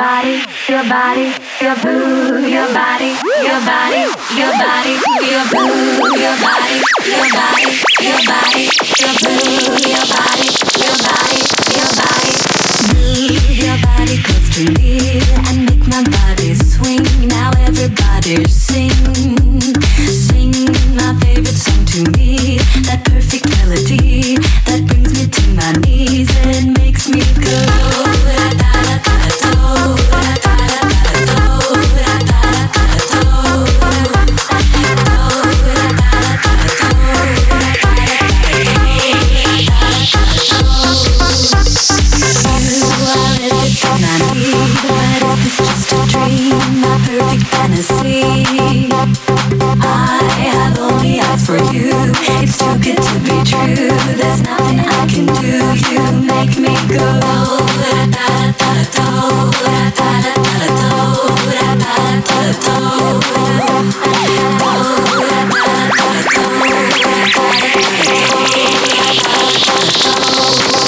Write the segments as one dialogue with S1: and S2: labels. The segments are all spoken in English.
S1: body, your body, your boo, your body, your body, your body, your boo, your body, your body, your body, your boo, your body, your body, your body. Move your body close to me and make my body swing. Now everybody sing, sing my favorite song to me. That perfect melody that brings me to my knees and makes me go. just a dream a perfect Oh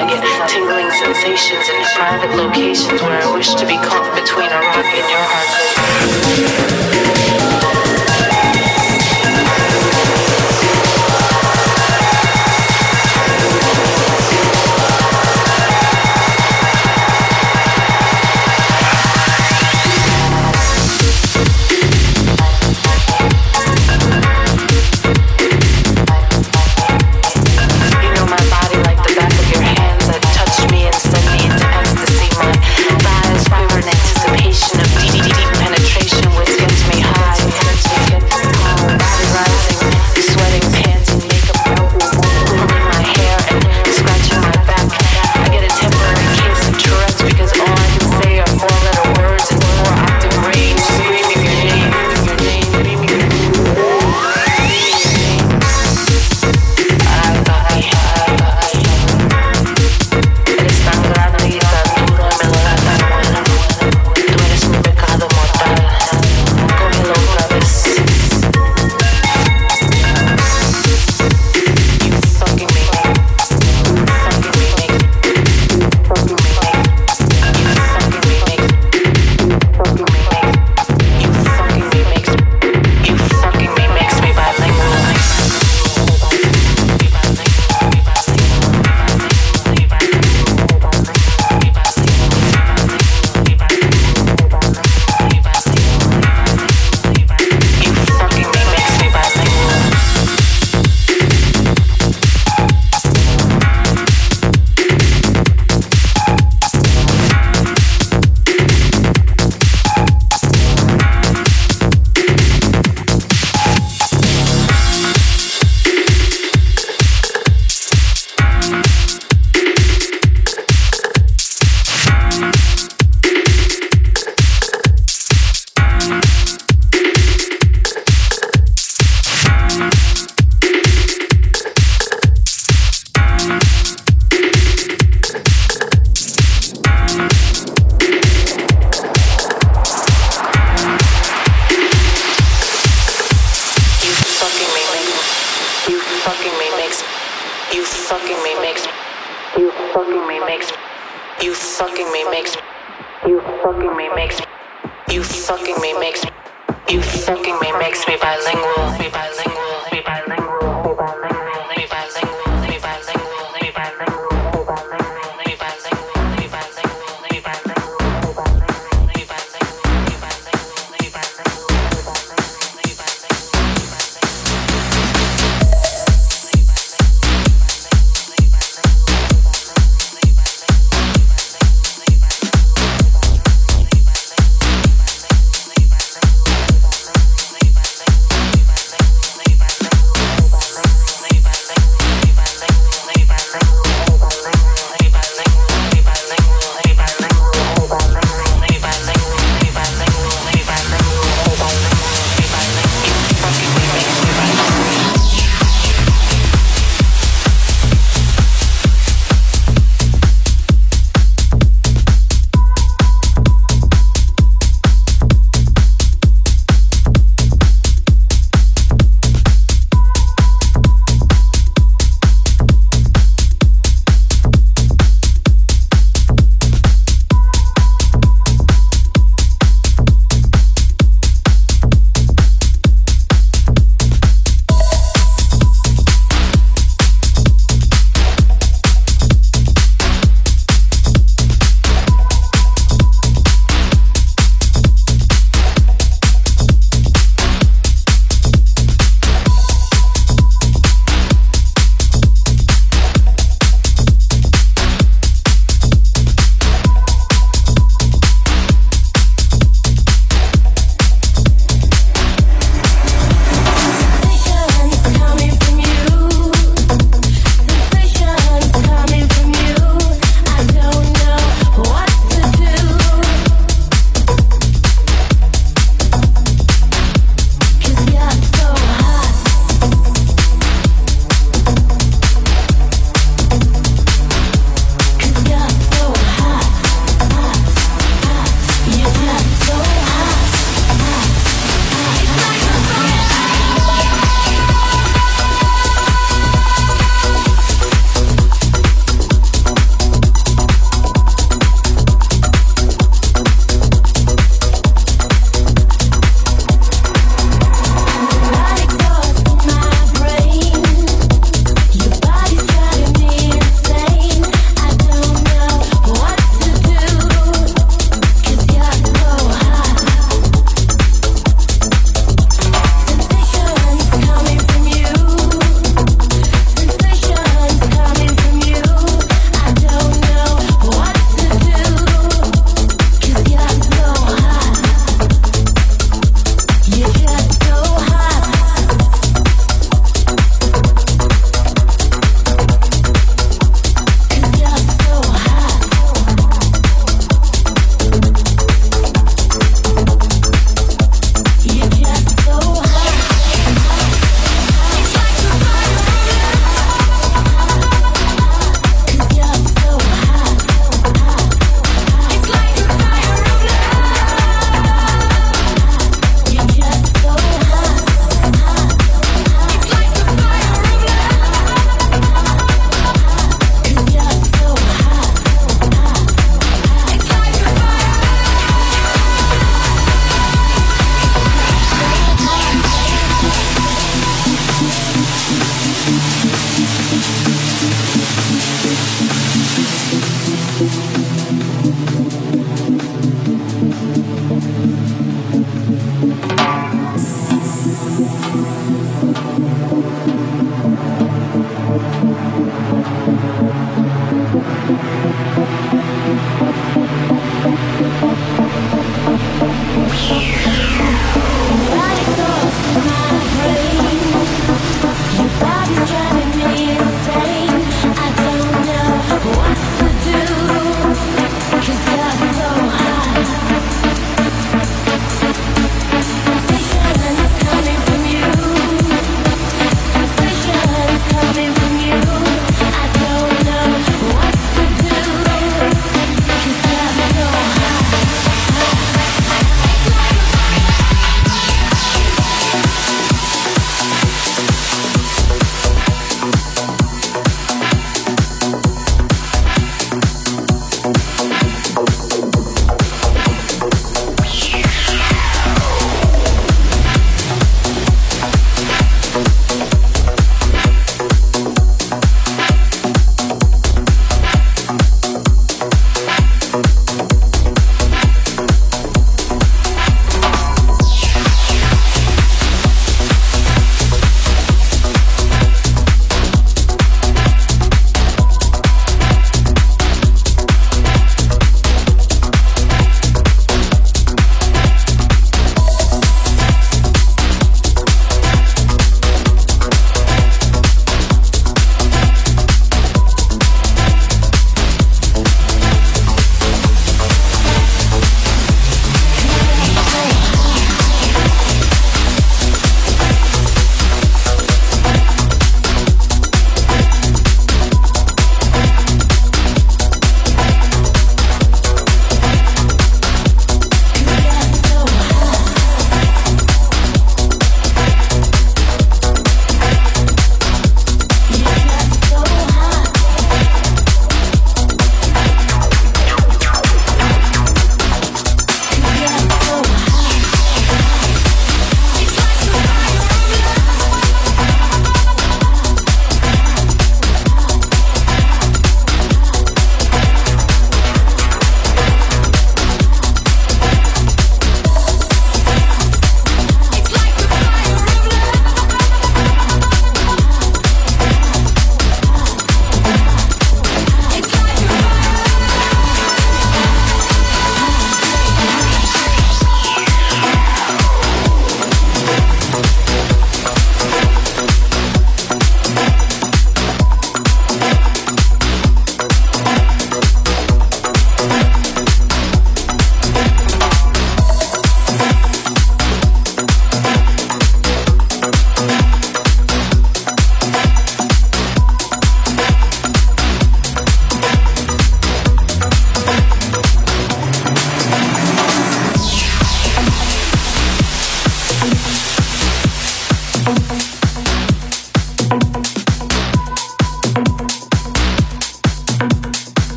S2: nugget, tingling sensations in private locations where I wish to be caught between a rock and your
S1: hard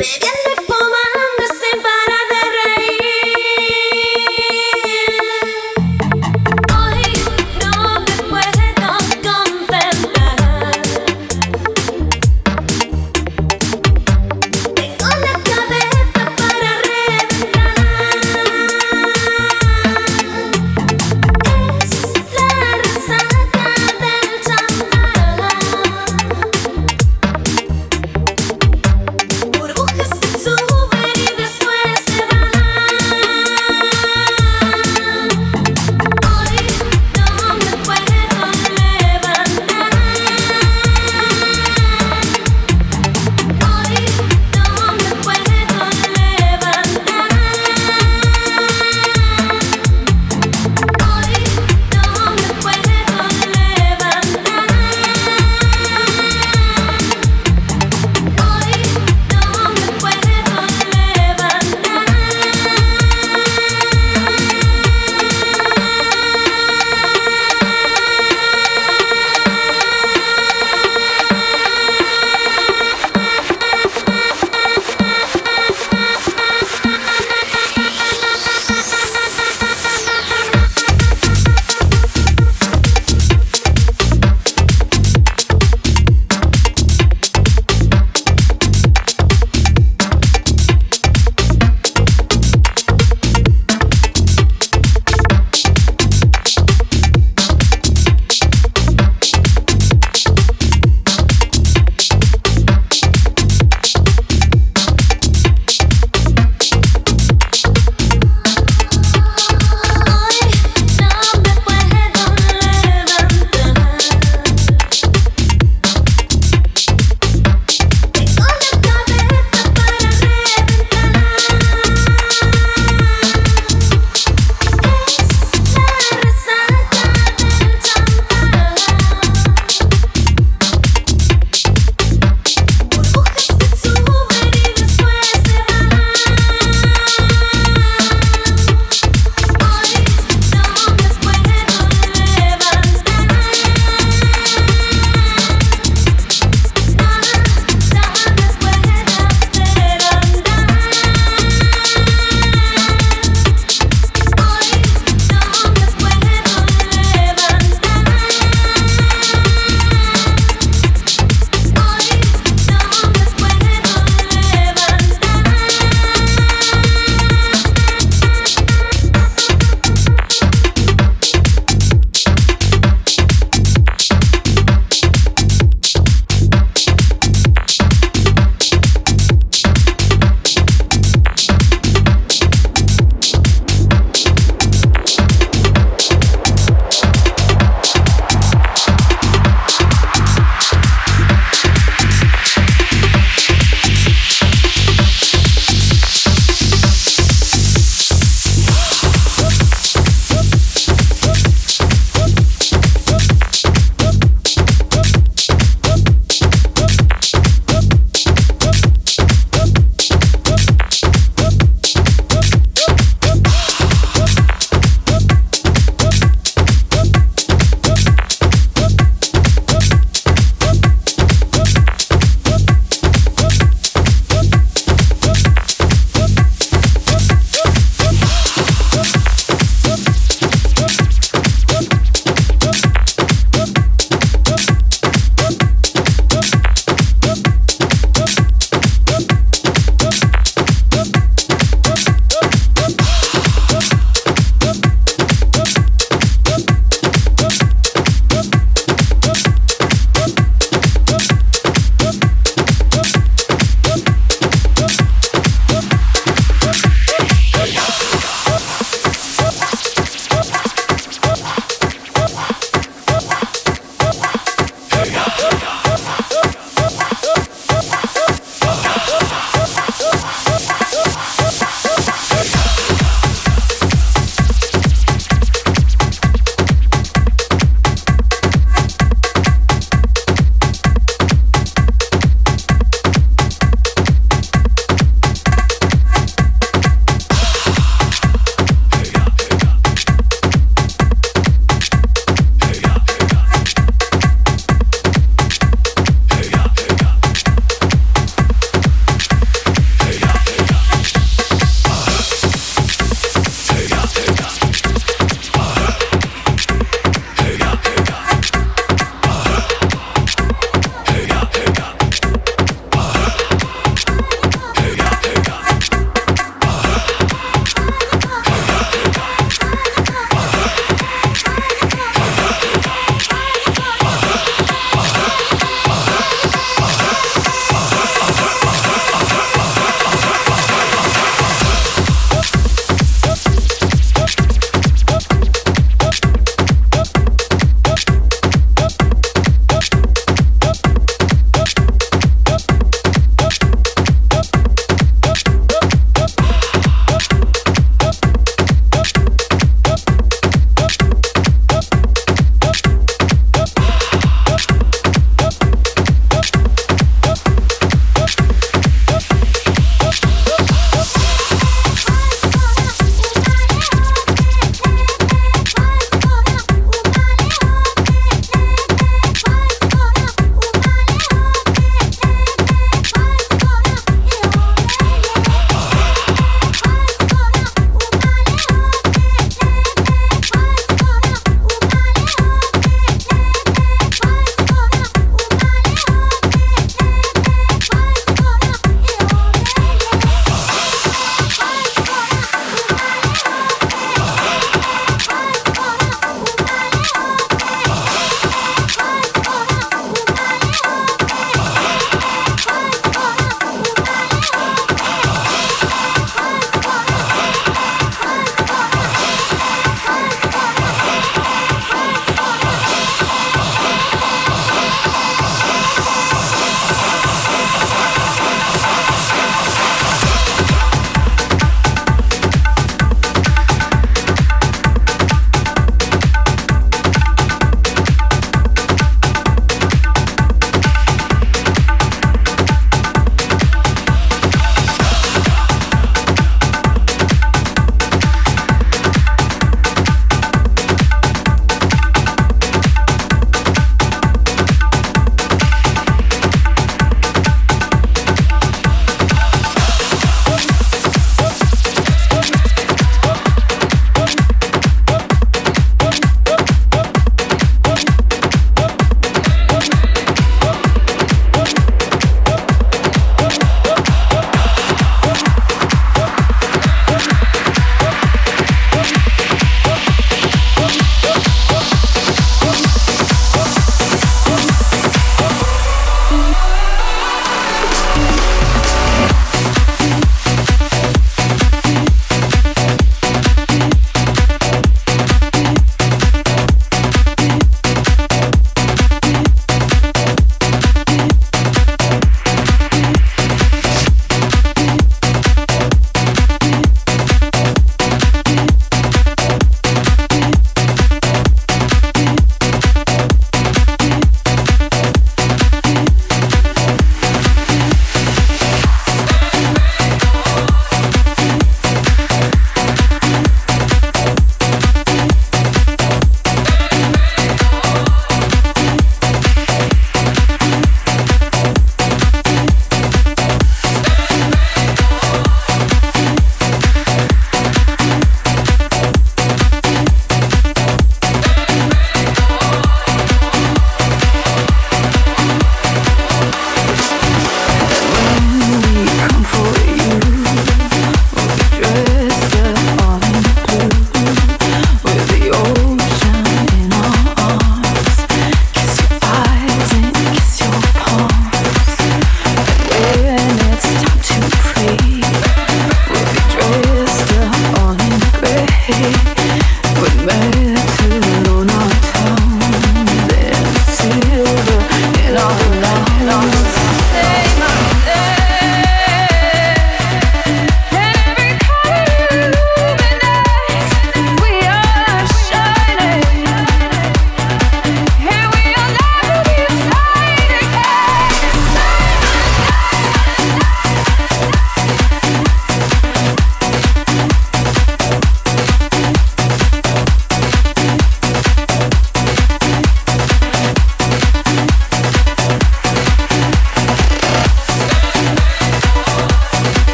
S1: baby.